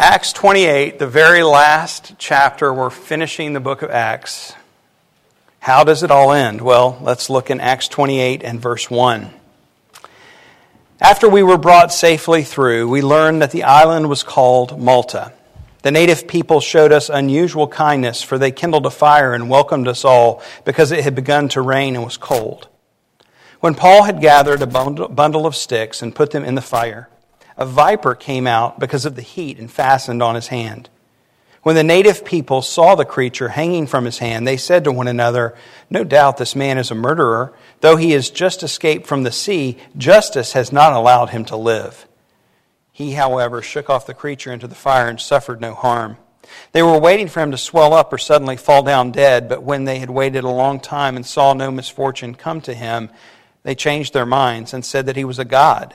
Acts 28, the very last chapter, we're finishing the book of Acts. How does it all end? Well, let's look in Acts 28 and verse 1. After we were brought safely through, we learned that the island was called Malta. The native people showed us unusual kindness, for they kindled a fire and welcomed us all because it had begun to rain and was cold. When Paul had gathered a bundle of sticks and put them in the fire, a viper came out because of the heat and fastened on his hand. When the native people saw the creature hanging from his hand, they said to one another, No doubt this man is a murderer. Though he has just escaped from the sea, justice has not allowed him to live. He, however, shook off the creature into the fire and suffered no harm. They were waiting for him to swell up or suddenly fall down dead, but when they had waited a long time and saw no misfortune come to him, they changed their minds and said that he was a god.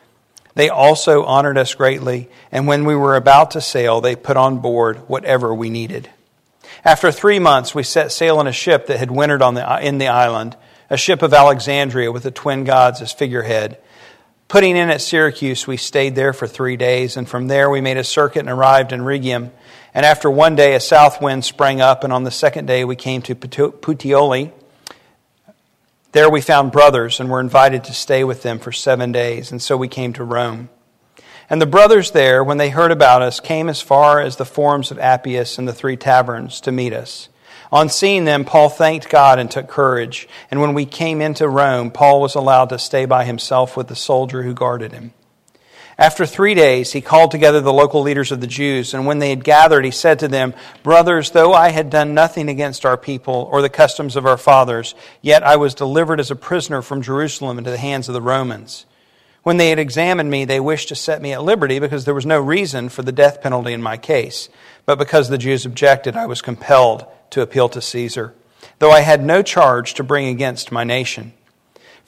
They also honored us greatly, and when we were about to sail, they put on board whatever we needed. After three months, we set sail in a ship that had wintered on the, in the island, a ship of Alexandria with the twin gods as figurehead. Putting in at Syracuse, we stayed there for three days, and from there we made a circuit and arrived in Rhegium. And after one day, a south wind sprang up, and on the second day, we came to Puteoli there we found brothers and were invited to stay with them for seven days, and so we came to Rome. And the brothers there, when they heard about us, came as far as the forums of Appius and the three taverns to meet us. On seeing them, Paul thanked God and took courage. And when we came into Rome, Paul was allowed to stay by himself with the soldier who guarded him. After three days, he called together the local leaders of the Jews, and when they had gathered, he said to them, Brothers, though I had done nothing against our people or the customs of our fathers, yet I was delivered as a prisoner from Jerusalem into the hands of the Romans. When they had examined me, they wished to set me at liberty because there was no reason for the death penalty in my case. But because the Jews objected, I was compelled to appeal to Caesar, though I had no charge to bring against my nation.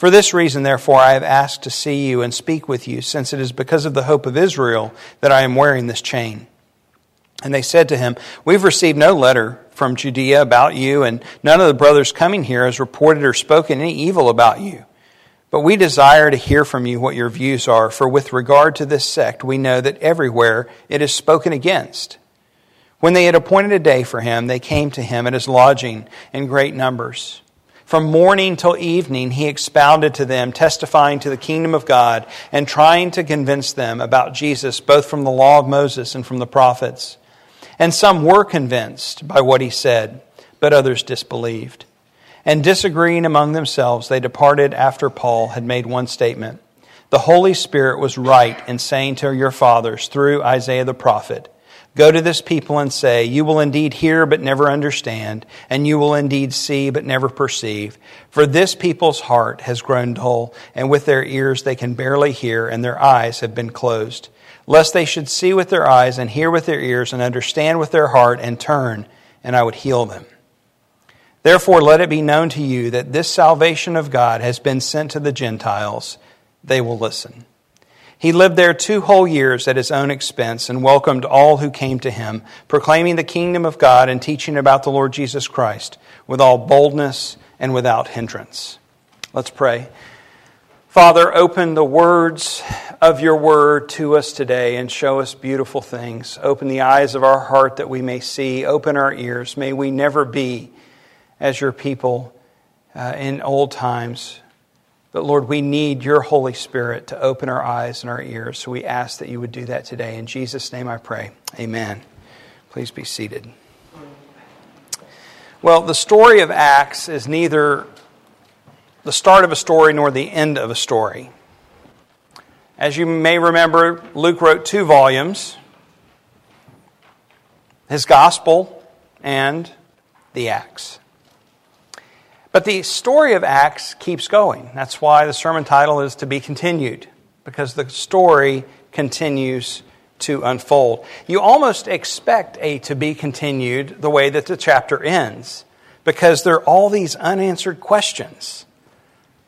For this reason, therefore, I have asked to see you and speak with you, since it is because of the hope of Israel that I am wearing this chain. And they said to him, We've received no letter from Judea about you, and none of the brothers coming here has reported or spoken any evil about you. But we desire to hear from you what your views are, for with regard to this sect, we know that everywhere it is spoken against. When they had appointed a day for him, they came to him at his lodging in great numbers. From morning till evening, he expounded to them, testifying to the kingdom of God and trying to convince them about Jesus, both from the law of Moses and from the prophets. And some were convinced by what he said, but others disbelieved. And disagreeing among themselves, they departed after Paul had made one statement The Holy Spirit was right in saying to your fathers through Isaiah the prophet, Go to this people and say, You will indeed hear but never understand, and you will indeed see but never perceive. For this people's heart has grown dull, and with their ears they can barely hear, and their eyes have been closed. Lest they should see with their eyes, and hear with their ears, and understand with their heart, and turn, and I would heal them. Therefore, let it be known to you that this salvation of God has been sent to the Gentiles. They will listen. He lived there two whole years at his own expense and welcomed all who came to him, proclaiming the kingdom of God and teaching about the Lord Jesus Christ with all boldness and without hindrance. Let's pray. Father, open the words of your word to us today and show us beautiful things. Open the eyes of our heart that we may see. Open our ears. May we never be as your people uh, in old times but Lord, we need your Holy Spirit to open our eyes and our ears. So we ask that you would do that today. In Jesus' name I pray. Amen. Please be seated. Well, the story of Acts is neither the start of a story nor the end of a story. As you may remember, Luke wrote two volumes his gospel and the Acts. But the story of Acts keeps going. That's why the sermon title is To Be Continued, because the story continues to unfold. You almost expect a to be continued the way that the chapter ends, because there are all these unanswered questions.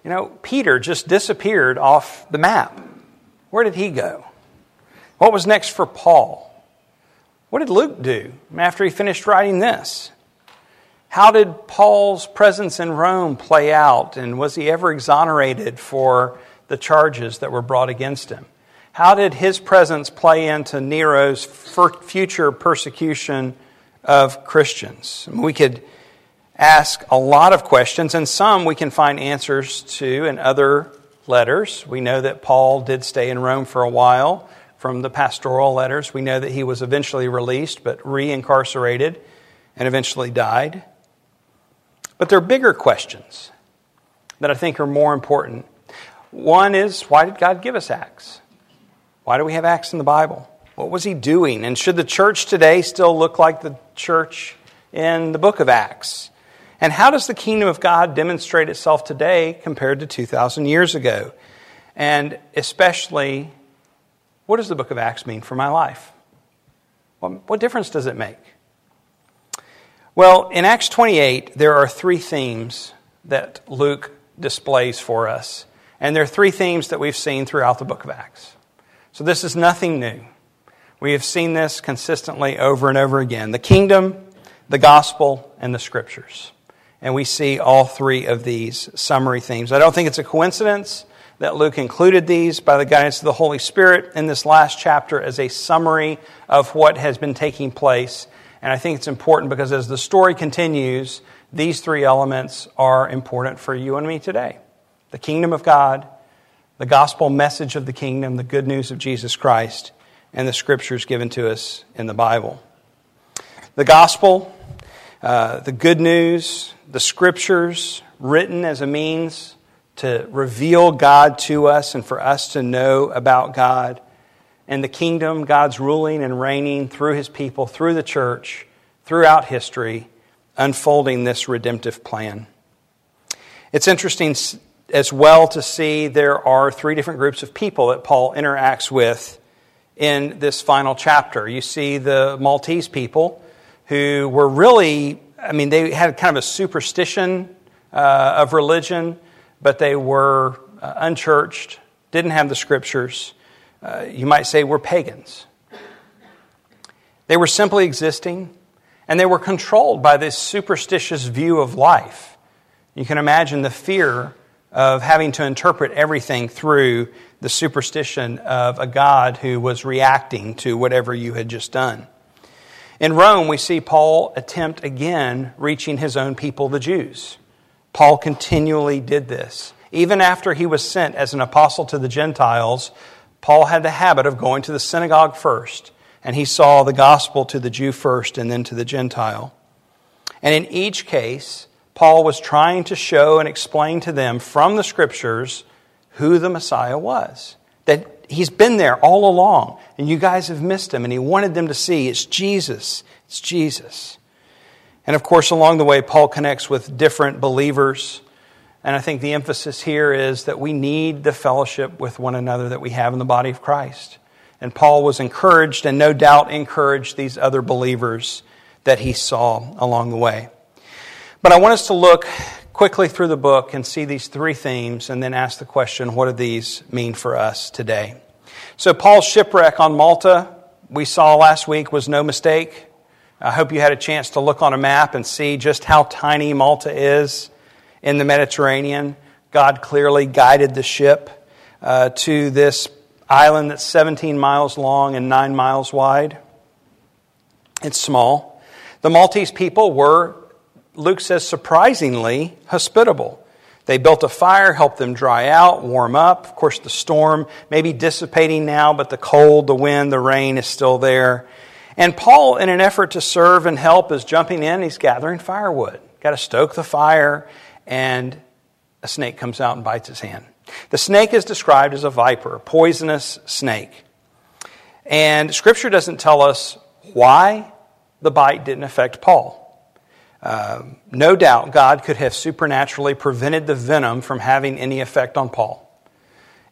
You know, Peter just disappeared off the map. Where did he go? What was next for Paul? What did Luke do after he finished writing this? How did Paul's presence in Rome play out, and was he ever exonerated for the charges that were brought against him? How did his presence play into Nero's future persecution of Christians? We could ask a lot of questions, and some we can find answers to in other letters. We know that Paul did stay in Rome for a while from the pastoral letters. We know that he was eventually released, but re incarcerated and eventually died. But there are bigger questions that I think are more important. One is why did God give us Acts? Why do we have Acts in the Bible? What was he doing? And should the church today still look like the church in the book of Acts? And how does the kingdom of God demonstrate itself today compared to 2,000 years ago? And especially, what does the book of Acts mean for my life? What difference does it make? Well, in Acts 28, there are three themes that Luke displays for us. And there are three themes that we've seen throughout the book of Acts. So this is nothing new. We have seen this consistently over and over again the kingdom, the gospel, and the scriptures. And we see all three of these summary themes. I don't think it's a coincidence that Luke included these by the guidance of the Holy Spirit in this last chapter as a summary of what has been taking place. And I think it's important because as the story continues, these three elements are important for you and me today the kingdom of God, the gospel message of the kingdom, the good news of Jesus Christ, and the scriptures given to us in the Bible. The gospel, uh, the good news, the scriptures written as a means to reveal God to us and for us to know about God. And the kingdom, God's ruling and reigning through his people, through the church, throughout history, unfolding this redemptive plan. It's interesting as well to see there are three different groups of people that Paul interacts with in this final chapter. You see the Maltese people who were really, I mean, they had kind of a superstition uh, of religion, but they were uh, unchurched, didn't have the scriptures. Uh, you might say were pagans. They were simply existing, and they were controlled by this superstitious view of life. You can imagine the fear of having to interpret everything through the superstition of a God who was reacting to whatever you had just done. In Rome, we see Paul attempt again reaching his own people, the Jews. Paul continually did this. Even after he was sent as an apostle to the Gentiles, Paul had the habit of going to the synagogue first, and he saw the gospel to the Jew first and then to the Gentile. And in each case, Paul was trying to show and explain to them from the scriptures who the Messiah was. That he's been there all along, and you guys have missed him, and he wanted them to see it's Jesus. It's Jesus. And of course, along the way, Paul connects with different believers. And I think the emphasis here is that we need the fellowship with one another that we have in the body of Christ. And Paul was encouraged, and no doubt encouraged these other believers that he saw along the way. But I want us to look quickly through the book and see these three themes and then ask the question what do these mean for us today? So, Paul's shipwreck on Malta, we saw last week, was no mistake. I hope you had a chance to look on a map and see just how tiny Malta is in the Mediterranean. God clearly guided the ship uh, to this island that's 17 miles long and 9 miles wide. It's small. The Maltese people were Luke says, surprisingly hospitable. They built a fire, helped them dry out, warm up. Of course, the storm may be dissipating now, but the cold, the wind, the rain is still there. And Paul, in an effort to serve and help, is jumping in. He's gathering firewood. Got to stoke the fire, and a snake comes out and bites his hand. The snake is described as a viper, a poisonous snake. And Scripture doesn't tell us why the bite didn't affect Paul. Uh, no doubt God could have supernaturally prevented the venom from having any effect on Paul.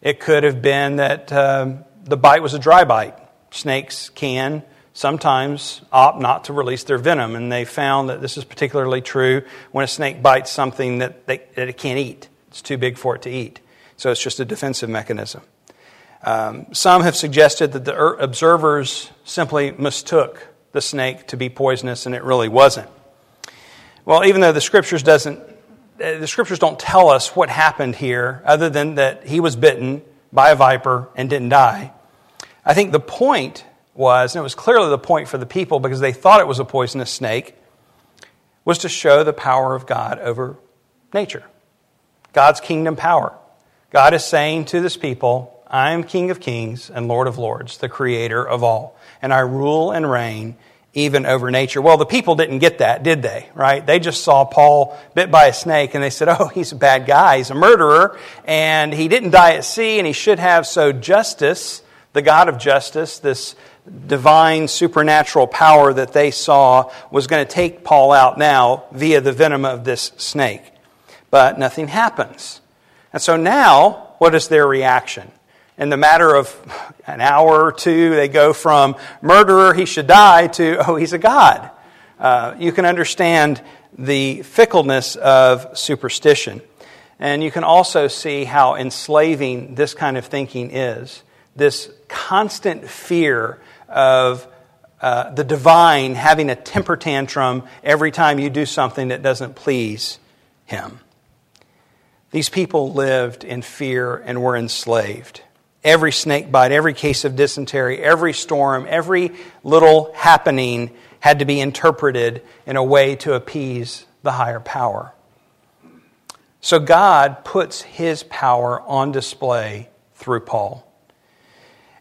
It could have been that um, the bite was a dry bite. Snakes can sometimes opt not to release their venom, and they found that this is particularly true when a snake bites something that, they, that it can't eat. It's too big for it to eat. So it's just a defensive mechanism. Um, some have suggested that the er, observers simply mistook the snake to be poisonous, and it really wasn't. Well, even though the scriptures doesn't, uh, the scriptures don't tell us what happened here, other than that he was bitten by a viper and didn't die. I think the point was, and it was clearly the point for the people because they thought it was a poisonous snake, was to show the power of God over nature. God's kingdom power. God is saying to this people, I am King of kings and Lord of lords, the creator of all, and I rule and reign even over nature. Well, the people didn't get that, did they? Right? They just saw Paul bit by a snake and they said, oh, he's a bad guy. He's a murderer and he didn't die at sea and he should have. So justice, the God of justice, this divine supernatural power that they saw was going to take Paul out now via the venom of this snake. But nothing happens. And so now, what is their reaction? In the matter of an hour or two, they go from murderer, he should die, to, oh, he's a God. Uh, you can understand the fickleness of superstition. And you can also see how enslaving this kind of thinking is. This constant fear of uh, the divine having a temper tantrum every time you do something that doesn't please him. These people lived in fear and were enslaved. Every snake bite, every case of dysentery, every storm, every little happening had to be interpreted in a way to appease the higher power. So God puts his power on display through Paul.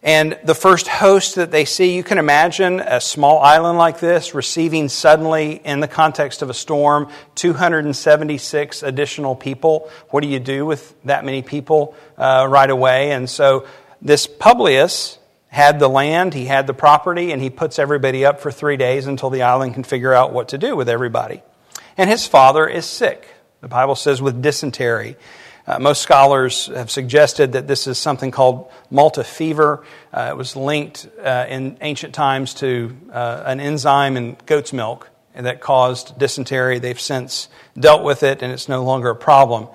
And the first host that they see, you can imagine a small island like this receiving suddenly, in the context of a storm, 276 additional people. What do you do with that many people uh, right away? And so this Publius had the land, he had the property, and he puts everybody up for three days until the island can figure out what to do with everybody. And his father is sick. The Bible says with dysentery. Uh, most scholars have suggested that this is something called Malta fever. Uh, it was linked uh, in ancient times to uh, an enzyme in goat's milk that caused dysentery. They've since dealt with it, and it's no longer a problem.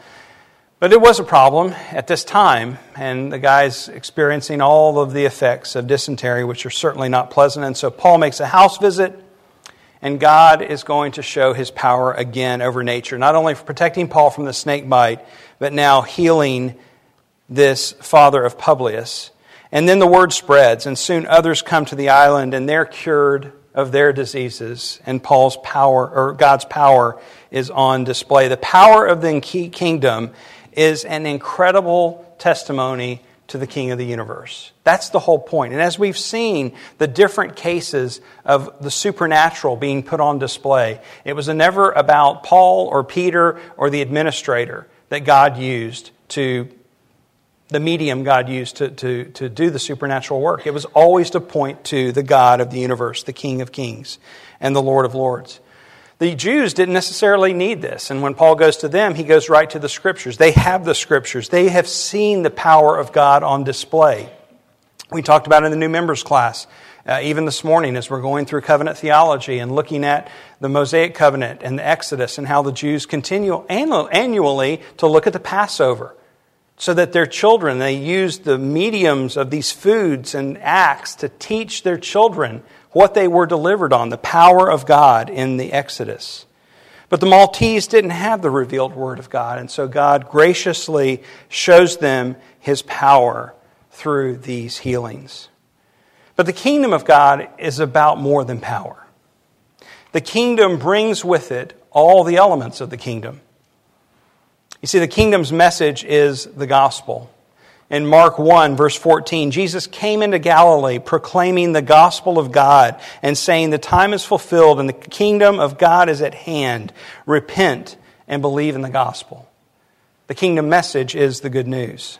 But it was a problem at this time, and the guy's experiencing all of the effects of dysentery, which are certainly not pleasant. And so Paul makes a house visit, and God is going to show his power again over nature, not only for protecting Paul from the snake bite but now healing this father of Publius. And then the word spreads, and soon others come to the island and they're cured of their diseases, and Paul's power, or God's power, is on display. The power of the kingdom is an incredible testimony to the King of the universe. That's the whole point. And as we've seen the different cases of the supernatural being put on display, it was never about Paul or Peter or the administrator that God used to, the medium God used to, to, to do the supernatural work. It was always to point to the God of the universe, the King of kings, and the Lord of lords. The Jews didn't necessarily need this. And when Paul goes to them, he goes right to the scriptures. They have the scriptures, they have seen the power of God on display. We talked about in the new members class uh, even this morning, as we're going through covenant theology and looking at the Mosaic covenant and the Exodus and how the Jews continue annually to look at the Passover so that their children, they use the mediums of these foods and acts to teach their children what they were delivered on, the power of God in the Exodus. But the Maltese didn't have the revealed Word of God, and so God graciously shows them His power through these healings. But the kingdom of God is about more than power. The kingdom brings with it all the elements of the kingdom. You see, the kingdom's message is the gospel. In Mark 1, verse 14, Jesus came into Galilee proclaiming the gospel of God and saying, The time is fulfilled and the kingdom of God is at hand. Repent and believe in the gospel. The kingdom message is the good news.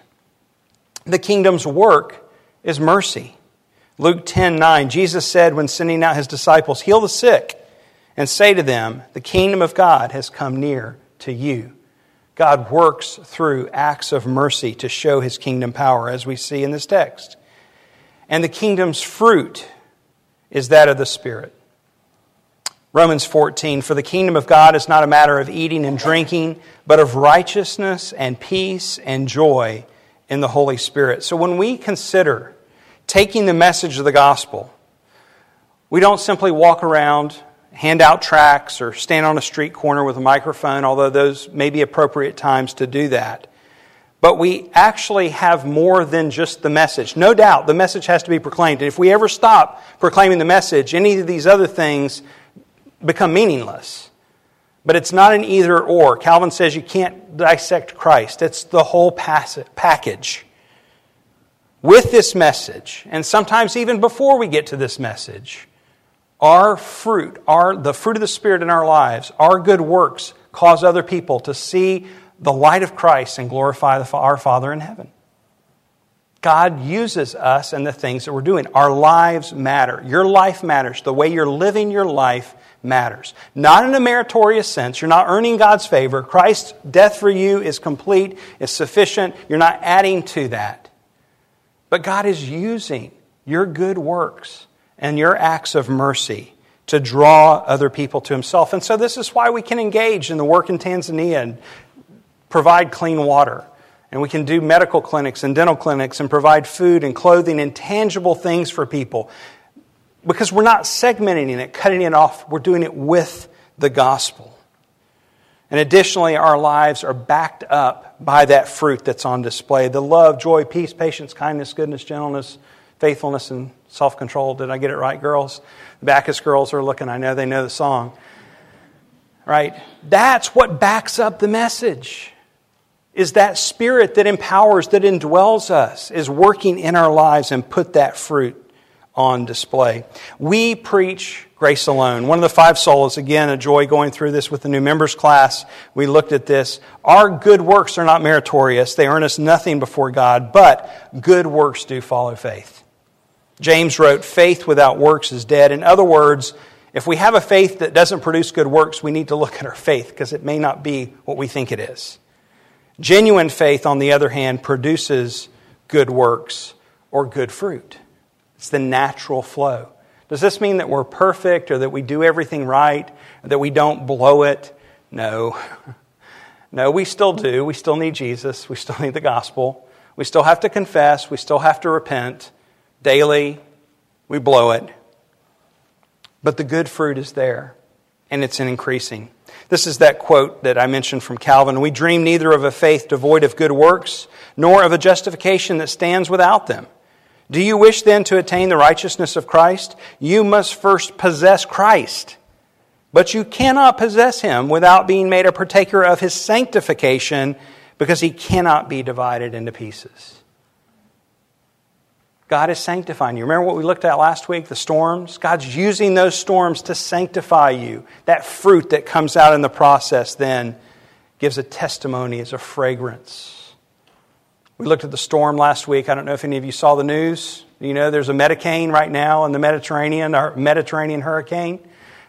The kingdom's work is mercy. Luke 10 9, Jesus said when sending out his disciples, Heal the sick and say to them, The kingdom of God has come near to you. God works through acts of mercy to show his kingdom power, as we see in this text. And the kingdom's fruit is that of the Spirit. Romans 14, for the kingdom of God is not a matter of eating and drinking, but of righteousness and peace and joy in the Holy Spirit. So when we consider taking the message of the gospel, we don't simply walk around, hand out tracts, or stand on a street corner with a microphone, although those may be appropriate times to do that. But we actually have more than just the message. No doubt, the message has to be proclaimed. And if we ever stop proclaiming the message, any of these other things become meaningless. But it's not an either or. Calvin says you can't dissect Christ, it's the whole package. With this message, and sometimes even before we get to this message, our fruit, our, the fruit of the Spirit in our lives, our good works cause other people to see the light of Christ and glorify the, our Father in heaven. God uses us and the things that we're doing. Our lives matter. Your life matters. The way you're living your life matters. Not in a meritorious sense. You're not earning God's favor. Christ's death for you is complete, is sufficient. You're not adding to that. But God is using your good works and your acts of mercy to draw other people to Himself. And so, this is why we can engage in the work in Tanzania and provide clean water. And we can do medical clinics and dental clinics and provide food and clothing and tangible things for people. Because we're not segmenting it, cutting it off, we're doing it with the gospel. And additionally, our lives are backed up by that fruit that's on display the love, joy, peace, patience, kindness, goodness, gentleness, faithfulness, and self control. Did I get it right, girls? The Bacchus girls are looking. I know they know the song. Right? That's what backs up the message is that spirit that empowers, that indwells us, is working in our lives and put that fruit on display. We preach grace alone. One of the five solas, again, a joy going through this with the new members class. We looked at this. Our good works are not meritorious. They earn us nothing before God, but good works do follow faith. James wrote, faith without works is dead. In other words, if we have a faith that doesn't produce good works, we need to look at our faith because it may not be what we think it is. Genuine faith, on the other hand, produces good works or good fruit. It's the natural flow. Does this mean that we're perfect or that we do everything right, that we don't blow it? No. No, we still do. We still need Jesus. We still need the gospel. We still have to confess. We still have to repent. Daily, we blow it. But the good fruit is there, and it's increasing. This is that quote that I mentioned from Calvin. We dream neither of a faith devoid of good works, nor of a justification that stands without them. Do you wish then to attain the righteousness of Christ? You must first possess Christ. But you cannot possess him without being made a partaker of his sanctification because he cannot be divided into pieces. God is sanctifying you. Remember what we looked at last week, the storms? God's using those storms to sanctify you. That fruit that comes out in the process then gives a testimony as a fragrance. We looked at the storm last week. I don't know if any of you saw the news. You know, there's a Medicane right now in the Mediterranean, our Mediterranean hurricane.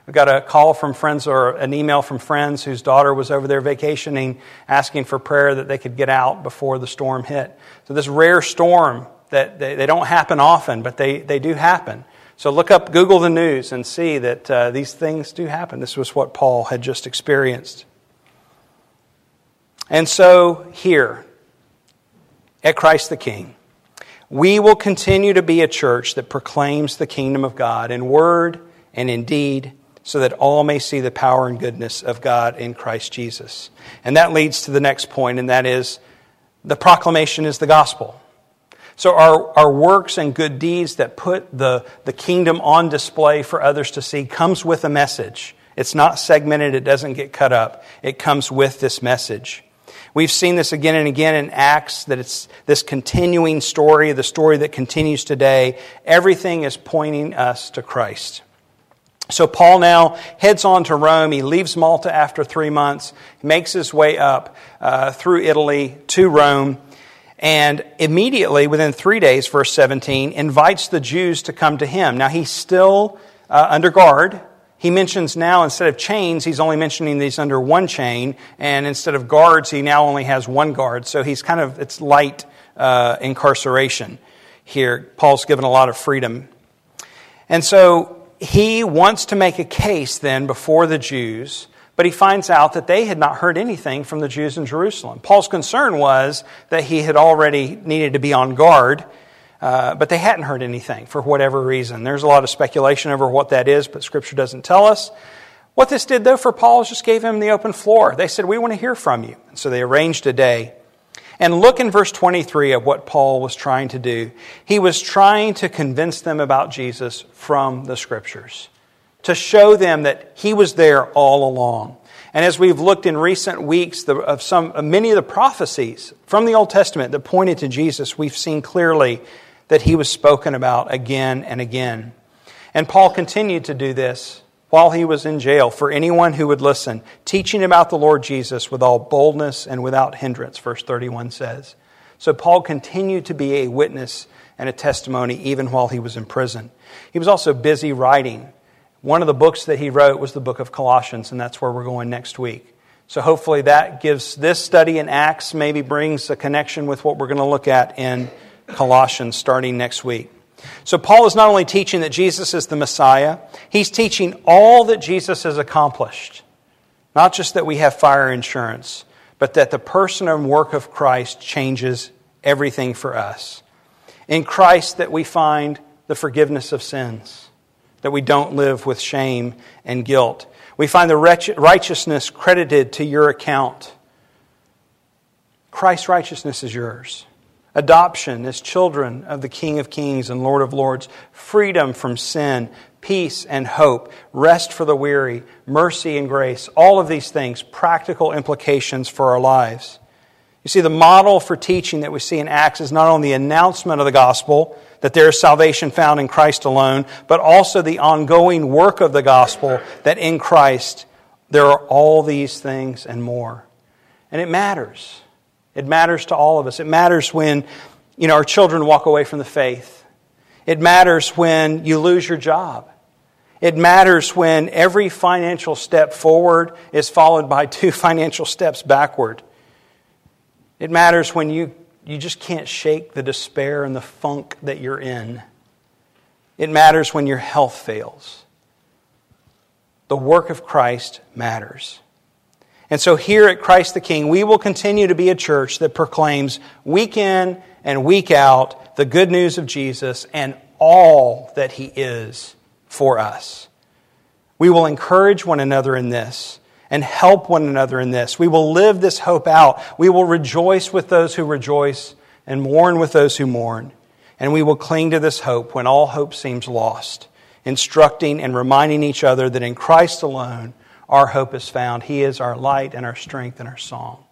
We got a call from friends or an email from friends whose daughter was over there vacationing, asking for prayer that they could get out before the storm hit. So, this rare storm that they, they don't happen often, but they, they do happen. So look up, Google the news, and see that uh, these things do happen. This was what Paul had just experienced. And so here, at Christ the King, we will continue to be a church that proclaims the kingdom of God in word and in deed, so that all may see the power and goodness of God in Christ Jesus. And that leads to the next point, and that is the proclamation is the gospel. So our, our works and good deeds that put the, the kingdom on display for others to see comes with a message. It's not segmented, it doesn't get cut up. It comes with this message. We've seen this again and again in Acts that it's this continuing story, the story that continues today. Everything is pointing us to Christ. So Paul now heads on to Rome. He leaves Malta after three months, makes his way up uh, through Italy to Rome and immediately, within three days, verse 17, invites the Jews to come to him. Now, he's still uh, under guard. He mentions now, instead of chains, he's only mentioning these under one chain. And instead of guards, he now only has one guard. So he's kind of, it's light uh, incarceration here. Paul's given a lot of freedom. And so he wants to make a case then before the Jews, but he finds out that they had not heard anything from the Jews in Jerusalem. Paul's concern was that he had already needed to be on guard, uh, but they hadn't heard anything for whatever reason. There's a lot of speculation over what that is, but Scripture doesn't tell us. What this did, though, for Paul is just gave him the open floor. They said, We want to hear from you. And so they arranged a day. And look in verse 23 of what Paul was trying to do. He was trying to convince them about Jesus from the Scriptures, to show them that he was there all along. And as we've looked in recent weeks of some, many of the prophecies from the Old Testament that pointed to Jesus, we've seen clearly that he was spoken about again and again. And Paul continued to do this while he was in jail for anyone who would listen, teaching about the Lord Jesus with all boldness and without hindrance, verse 31 says. So Paul continued to be a witness and a testimony even while he was in prison. He was also busy writing. One of the books that he wrote was the book of Colossians, and that's where we're going next week. So hopefully that gives this study in Acts, maybe brings a connection with what we're going to look at in Colossians starting next week. So, Paul is not only teaching that Jesus is the Messiah, he's teaching all that Jesus has accomplished. Not just that we have fire insurance, but that the person and work of Christ changes everything for us. In Christ, that we find the forgiveness of sins, that we don't live with shame and guilt. We find the righteousness credited to your account. Christ's righteousness is yours adoption as children of the King of Kings and Lord of Lords, freedom from sin, peace and hope, rest for the weary, mercy and grace, all of these things, practical implications for our lives. You see, the model for teaching that we see in Acts is not only the announcement of the gospel, that there is salvation found in Christ alone, but also the ongoing work of the gospel that in Christ there are all these things and more. And it matters. It matters to all of us. It matters when, you know, our children walk away from the faith. It matters when you lose your job. It matters when every financial step forward is followed by two financial steps backward. It matters when you, you just can't shake the despair and the funk that you're in. It matters when your health fails. The work of Christ matters. And so here at Christ the King, we will continue to be a church that proclaims week in and week out the good news of Jesus and all that he is for us. We will encourage one another in this and help one another in this. We will live this hope out. We will rejoice with those who rejoice and mourn with those who mourn. And we will cling to this hope when all hope seems lost, instructing and reminding each other that in Christ alone, our hope is found. He is our light and our strength and our song.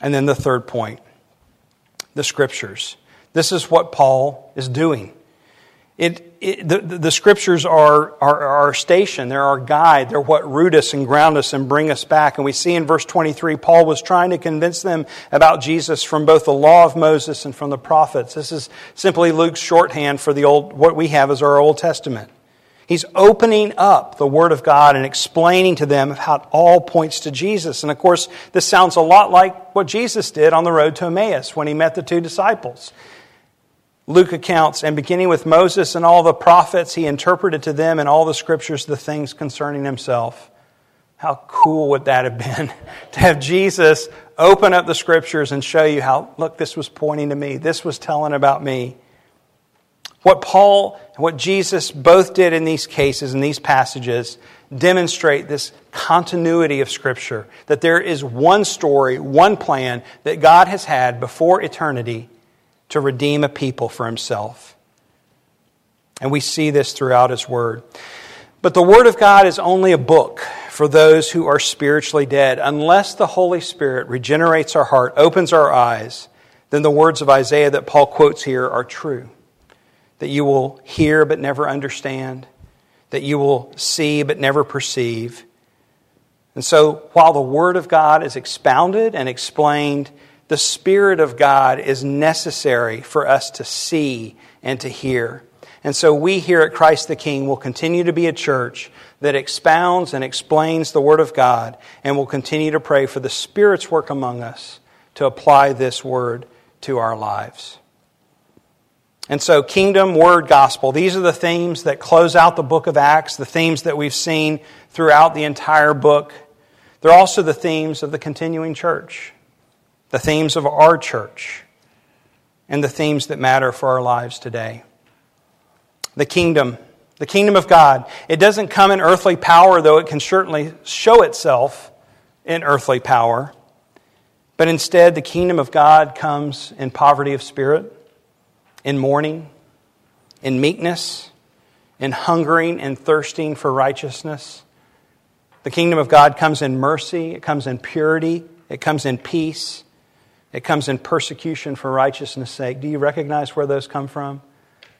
And then the third point the scriptures. This is what Paul is doing. It, it, the, the scriptures are, are, are our station, they're our guide, they're what root us and ground us and bring us back. And we see in verse 23, Paul was trying to convince them about Jesus from both the law of Moses and from the prophets. This is simply Luke's shorthand for the old, what we have as our Old Testament. He's opening up the Word of God and explaining to them how it all points to Jesus. And of course, this sounds a lot like what Jesus did on the road to Emmaus when he met the two disciples. Luke accounts, and beginning with Moses and all the prophets, he interpreted to them in all the scriptures the things concerning himself. How cool would that have been to have Jesus open up the scriptures and show you how, look, this was pointing to me, this was telling about me. What Paul and what Jesus both did in these cases, in these passages, demonstrate this continuity of Scripture. That there is one story, one plan that God has had before eternity to redeem a people for Himself. And we see this throughout His Word. But the Word of God is only a book for those who are spiritually dead. Unless the Holy Spirit regenerates our heart, opens our eyes, then the words of Isaiah that Paul quotes here are true that you will hear but never understand, that you will see but never perceive. And so, while the Word of God is expounded and explained, the Spirit of God is necessary for us to see and to hear. And so, we here at Christ the King will continue to be a church that expounds and explains the Word of God, and will continue to pray for the Spirit's work among us to apply this Word to our lives. And so, kingdom, word, gospel, these are the themes that close out the book of Acts, the themes that we've seen throughout the entire book. They're also the themes of the continuing church, the themes of our church, and the themes that matter for our lives today. The kingdom, the kingdom of God. It doesn't come in earthly power, though it can certainly show itself in earthly power. But instead, the kingdom of God comes in poverty of spirit in mourning, in meekness, in hungering and thirsting for righteousness. The kingdom of God comes in mercy, it comes in purity, it comes in peace, it comes in persecution for righteousness' sake. Do you recognize where those come from?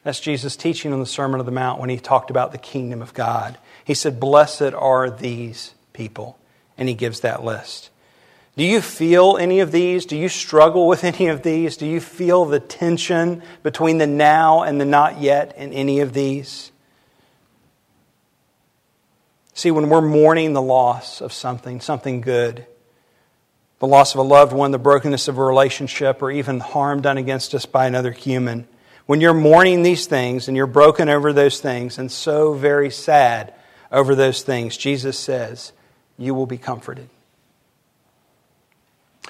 That's Jesus' teaching on the Sermon on the Mount when he talked about the kingdom of God. He said, Blessed are these people. And he gives that list. Do you feel any of these? Do you struggle with any of these? Do you feel the tension between the now and the not yet in any of these? See, when we're mourning the loss of something, something good, the loss of a loved one, the brokenness of a relationship, or even harm done against us by another human, when you're mourning these things and you're broken over those things and so very sad over those things, Jesus says, you will be comforted.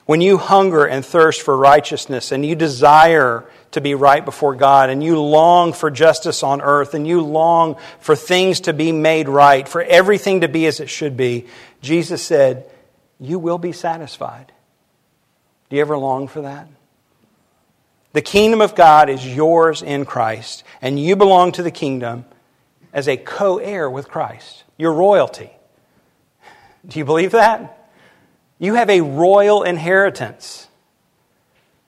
When you hunger and thirst for righteousness and you desire to be right before God and you long for justice on earth and you long for things to be made right, for everything to be as it should be, Jesus said, You will be satisfied. Do you ever long for that? The kingdom of God is yours in Christ, and you belong to the kingdom as a co heir with Christ. Your royalty. Do you believe that? You have a royal inheritance.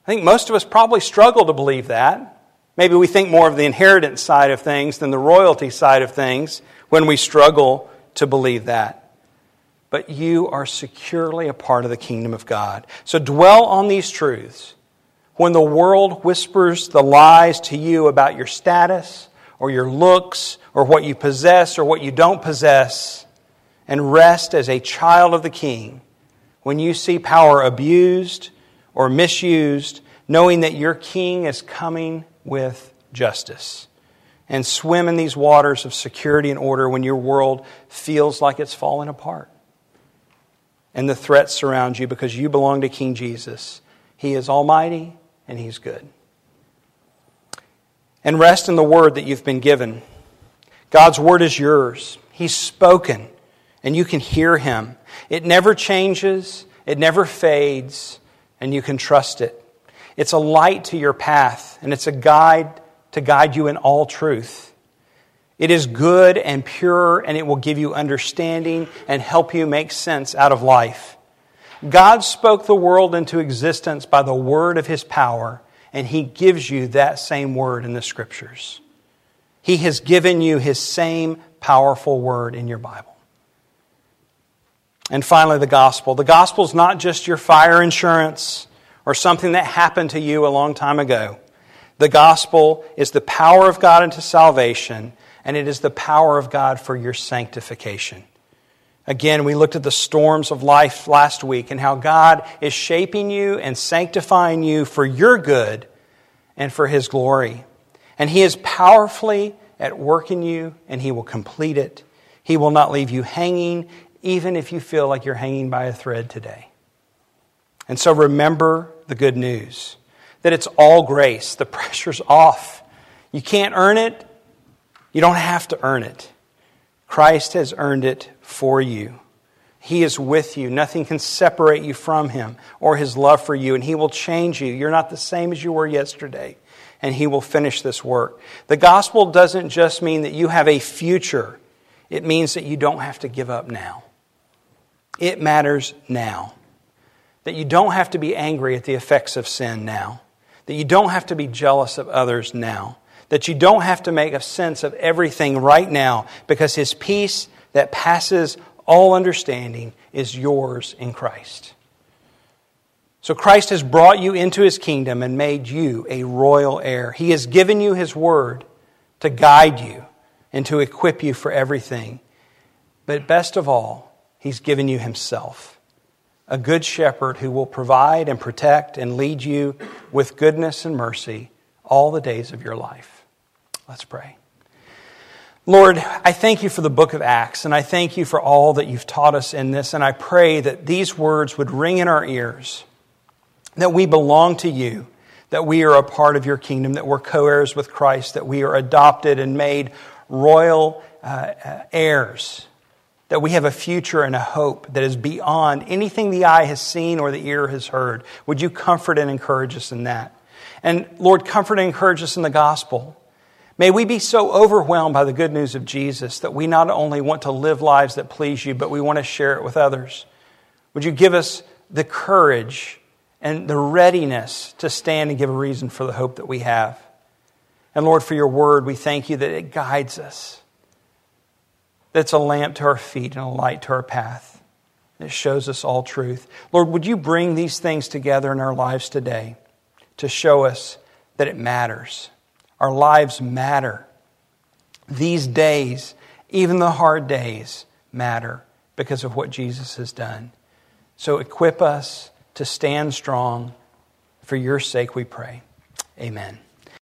I think most of us probably struggle to believe that. Maybe we think more of the inheritance side of things than the royalty side of things when we struggle to believe that. But you are securely a part of the kingdom of God. So dwell on these truths. When the world whispers the lies to you about your status or your looks or what you possess or what you don't possess, and rest as a child of the king when you see power abused or misused, knowing that your king is coming with justice. And swim in these waters of security and order when your world feels like it's falling apart. And the threats surround you because you belong to King Jesus. He is almighty and He's good. And rest in the word that you've been given. God's word is yours. He's spoken, and you can hear Him. It never changes, it never fades, and you can trust it. It's a light to your path, and it's a guide to guide you in all truth. It is good and pure, and it will give you understanding and help you make sense out of life. God spoke the world into existence by the word of his power, and he gives you that same word in the scriptures. He has given you his same powerful word in your Bible. And finally, the gospel. The gospel is not just your fire insurance or something that happened to you a long time ago. The gospel is the power of God into salvation, and it is the power of God for your sanctification. Again, we looked at the storms of life last week and how God is shaping you and sanctifying you for your good and for His glory. And He is powerfully at work in you, and He will complete it. He will not leave you hanging even if you feel like you're hanging by a thread today. And so remember the good news that it's all grace. The pressure's off. You can't earn it, you don't have to earn it. Christ has earned it for you. He is with you. Nothing can separate you from Him or His love for you, and He will change you. You're not the same as you were yesterday, and He will finish this work. The gospel doesn't just mean that you have a future, it means that you don't have to give up now. It matters now. That you don't have to be angry at the effects of sin now. That you don't have to be jealous of others now. That you don't have to make a sense of everything right now because His peace that passes all understanding is yours in Christ. So Christ has brought you into His kingdom and made you a royal heir. He has given you His word to guide you and to equip you for everything. But best of all, He's given you Himself. A good shepherd who will provide and protect and lead you with goodness and mercy all the days of your life. Let's pray. Lord, I thank you for the book of Acts, and I thank you for all that you've taught us in this, and I pray that these words would ring in our ears, that we belong to you, that we are a part of your kingdom, that we're co heirs with Christ, that we are adopted and made royal uh, uh, heirs, that we have a future and a hope that is beyond anything the eye has seen or the ear has heard. Would you comfort and encourage us in that? And Lord, comfort and encourage us in the gospel May we be so overwhelmed by the good news of Jesus that we not only want to live lives that please you, but we want to share it with others. Would you give us the courage and the readiness to stand and give a reason for the hope that we have? And Lord, for your word, we thank you that it guides us, That's a lamp to our feet and a light to our path. It shows us all truth. Lord, would you bring these things together in our lives today to show us that it matters? Our lives matter. These days, even the hard days, matter because of what Jesus has done. So equip us to stand strong. For your sake, we pray. Amen.